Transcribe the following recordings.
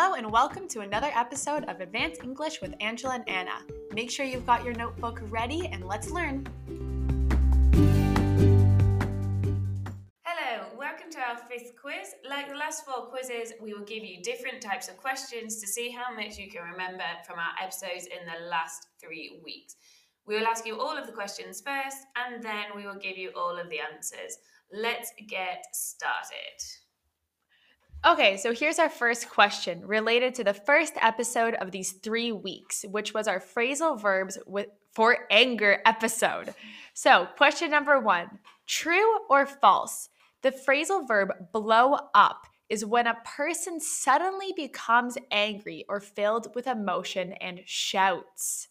Hello, and welcome to another episode of Advanced English with Angela and Anna. Make sure you've got your notebook ready and let's learn. Hello, welcome to our fifth quiz. Like the last four quizzes, we will give you different types of questions to see how much you can remember from our episodes in the last three weeks. We will ask you all of the questions first, and then we will give you all of the answers. Let's get started. Okay, so here's our first question related to the first episode of these three weeks, which was our phrasal verbs with, for anger episode. So, question number one true or false? The phrasal verb blow up is when a person suddenly becomes angry or filled with emotion and shouts.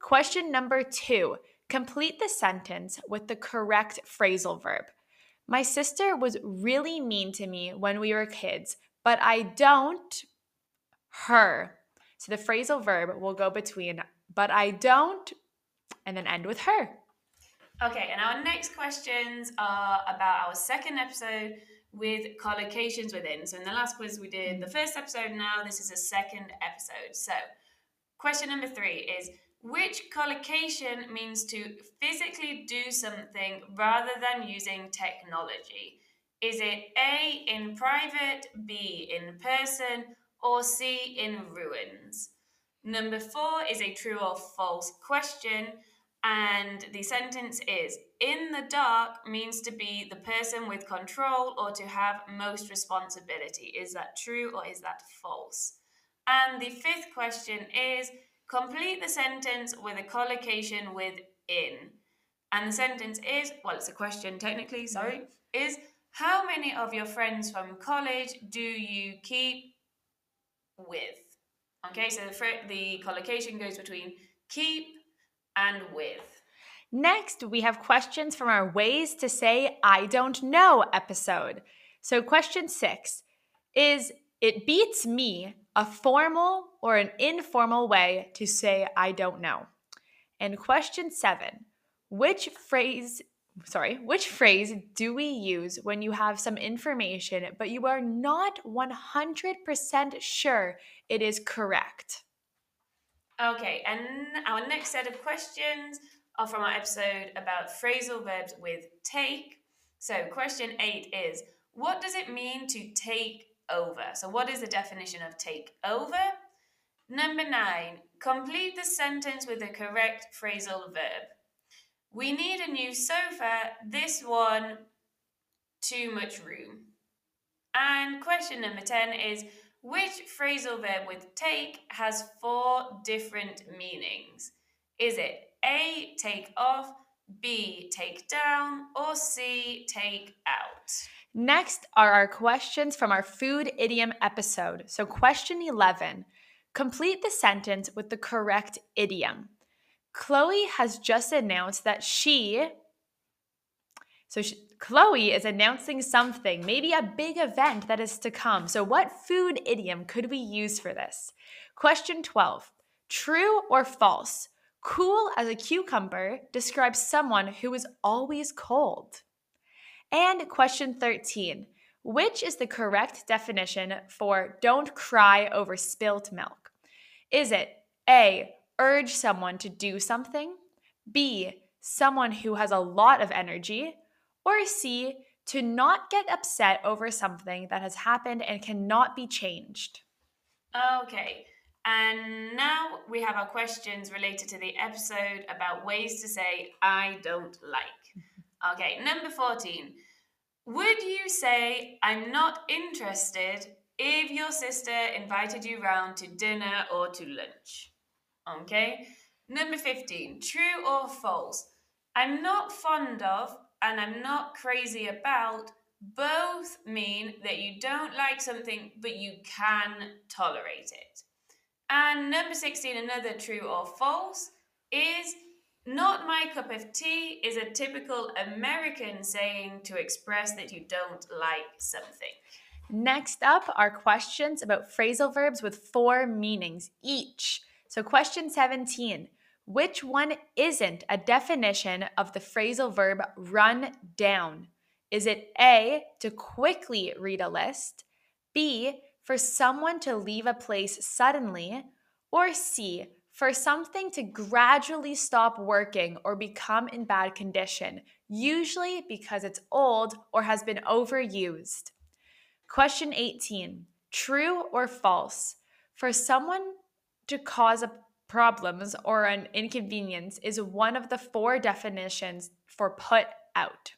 Question number two complete the sentence with the correct phrasal verb. My sister was really mean to me when we were kids, but I don't her. So the phrasal verb will go between but I don't and then end with her. Okay, and our next questions are about our second episode with collocations within. So in the last quiz we did the first episode, now this is a second episode. So question number three is which collocation means to physically do something rather than using technology? Is it A in private, B in person, or C in ruins? Number four is a true or false question, and the sentence is In the dark means to be the person with control or to have most responsibility. Is that true or is that false? And the fifth question is Complete the sentence with a collocation with in. And the sentence is, well, it's a question technically, sorry, is how many of your friends from college do you keep with? Okay, so the, the collocation goes between keep and with. Next, we have questions from our Ways to Say I Don't Know episode. So, question six is It beats me a formal or an informal way to say I don't know. And question seven Which phrase, sorry, which phrase do we use when you have some information but you are not 100% sure it is correct? Okay, and our next set of questions are from our episode about phrasal verbs with take. So, question eight is What does it mean to take over. So, what is the definition of take over? Number nine, complete the sentence with the correct phrasal verb. We need a new sofa. This one, too much room. And question number 10 is which phrasal verb with take has four different meanings? Is it A, take off, B, take down, or C, take out? Next are our questions from our food idiom episode. So, question 11 complete the sentence with the correct idiom. Chloe has just announced that she, so she, Chloe is announcing something, maybe a big event that is to come. So, what food idiom could we use for this? Question 12 True or false? Cool as a cucumber describes someone who is always cold. And question 13 Which is the correct definition for don't cry over spilt milk? Is it A, urge someone to do something, B, someone who has a lot of energy, or C, to not get upset over something that has happened and cannot be changed? Okay. And now we have our questions related to the episode about ways to say I don't like. Okay, number 14. Would you say I'm not interested if your sister invited you round to dinner or to lunch? Okay. Number 15. True or false? I'm not fond of and I'm not crazy about both mean that you don't like something but you can tolerate it. And number 16, another true or false, is not my cup of tea is a typical American saying to express that you don't like something. Next up are questions about phrasal verbs with four meanings each. So, question 17 Which one isn't a definition of the phrasal verb run down? Is it A, to quickly read a list, B, for someone to leave a place suddenly, or C, for something to gradually stop working or become in bad condition, usually because it's old or has been overused. Question 18 True or false? For someone to cause a problems or an inconvenience is one of the four definitions for put out.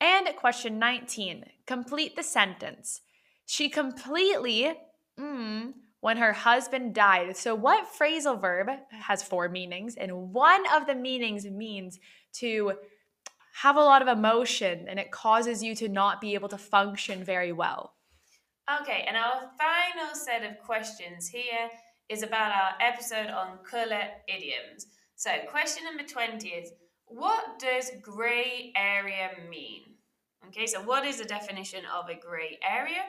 And question 19 Complete the sentence. She completely, mm, when her husband died. So, what phrasal verb has four meanings? And one of the meanings means to have a lot of emotion and it causes you to not be able to function very well. Okay, and our final set of questions here is about our episode on colour idioms. So, question number 20 is What does grey area mean? Okay, so what is the definition of a grey area?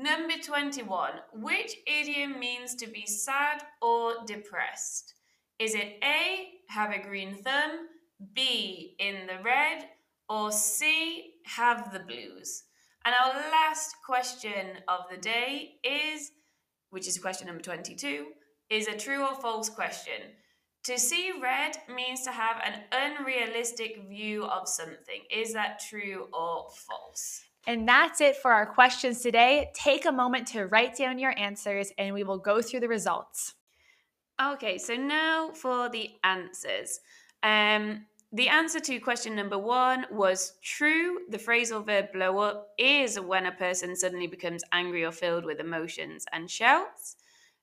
Number 21. Which idiom means to be sad or depressed? Is it A, have a green thumb, B, in the red, or C, have the blues? And our last question of the day is, which is question number 22, is a true or false question. To see red means to have an unrealistic view of something. Is that true or false? And that's it for our questions today. Take a moment to write down your answers and we will go through the results. Okay, so now for the answers. Um, the answer to question number one was true. The phrasal verb blow up is when a person suddenly becomes angry or filled with emotions and shouts.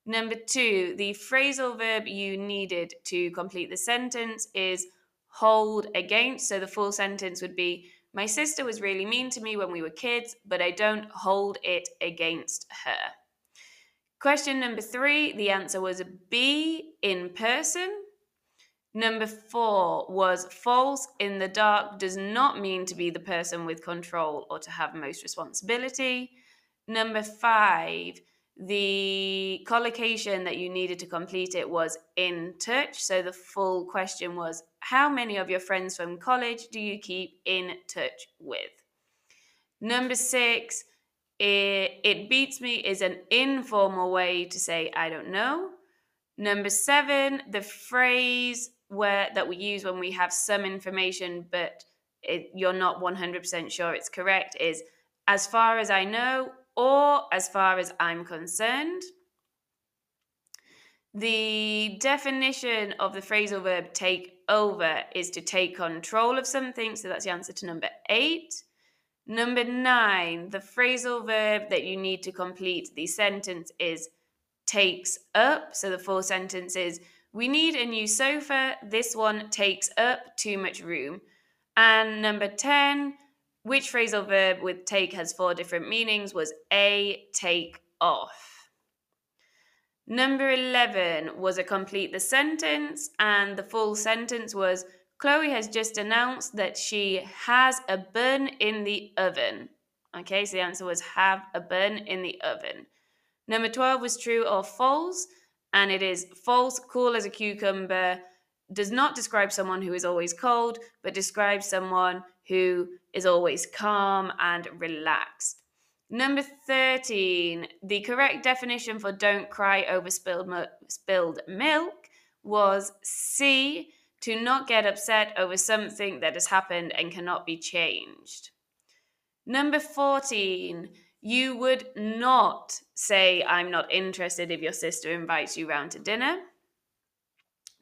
Number two, the phrasal verb you needed to complete the sentence is hold against. So the full sentence would be my sister was really mean to me when we were kids, but I don't hold it against her. Question number three the answer was B, in person. Number four was false in the dark does not mean to be the person with control or to have most responsibility. Number five, the collocation that you needed to complete it was in touch. So the full question was How many of your friends from college do you keep in touch with? Number six, it, it beats me is an informal way to say I don't know. Number seven, the phrase where that we use when we have some information but it, you're not 100% sure it's correct is as far as I know or as far as I'm concerned. The definition of the phrasal verb take over is to take control of something. So that's the answer to number eight. Number nine, the phrasal verb that you need to complete the sentence is takes up. So the full sentence is We need a new sofa. This one takes up too much room. And number 10, which phrasal verb with take has four different meanings was A, take off. Number 11 was a complete the sentence, and the full sentence was Chloe has just announced that she has a bun in the oven. Okay, so the answer was have a bun in the oven. Number 12 was true or false, and it is false, cool as a cucumber, does not describe someone who is always cold, but describes someone who is always calm and relaxed. Number 13, the correct definition for don't cry over spilled, spilled milk was C, to not get upset over something that has happened and cannot be changed. Number 14, you would not say, I'm not interested if your sister invites you round to dinner.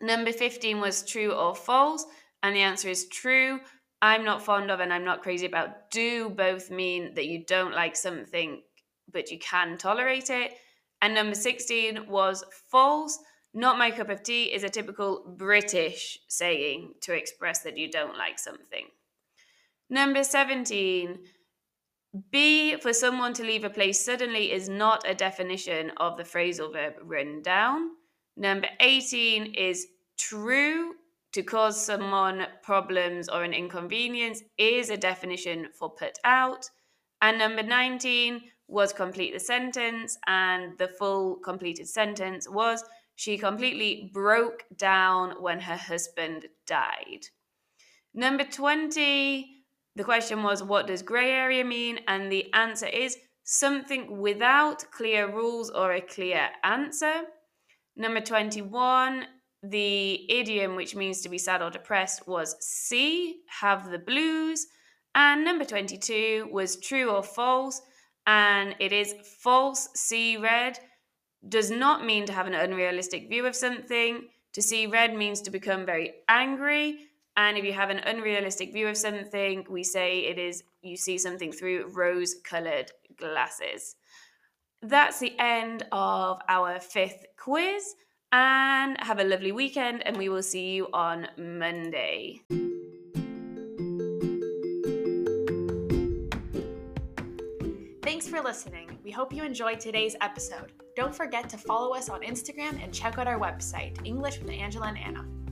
Number 15 was true or false, and the answer is true. I'm not fond of and I'm not crazy about do both mean that you don't like something but you can tolerate it. And number 16 was false. Not my cup of tea is a typical British saying to express that you don't like something. Number 17, B for someone to leave a place suddenly is not a definition of the phrasal verb run down. Number 18 is true to cause someone problems or an inconvenience is a definition for put out. And number 19 was complete the sentence, and the full completed sentence was she completely broke down when her husband died. Number 20, the question was what does grey area mean? And the answer is something without clear rules or a clear answer. Number 21, the idiom which means to be sad or depressed was C, have the blues. And number 22 was true or false, and it is false, see red does not mean to have an unrealistic view of something. To see red means to become very angry. And if you have an unrealistic view of something, we say it is you see something through rose colored glasses. That's the end of our fifth quiz. And have a lovely weekend, and we will see you on Monday. Thanks for listening. We hope you enjoyed today's episode. Don't forget to follow us on Instagram and check out our website, English with Angela and Anna.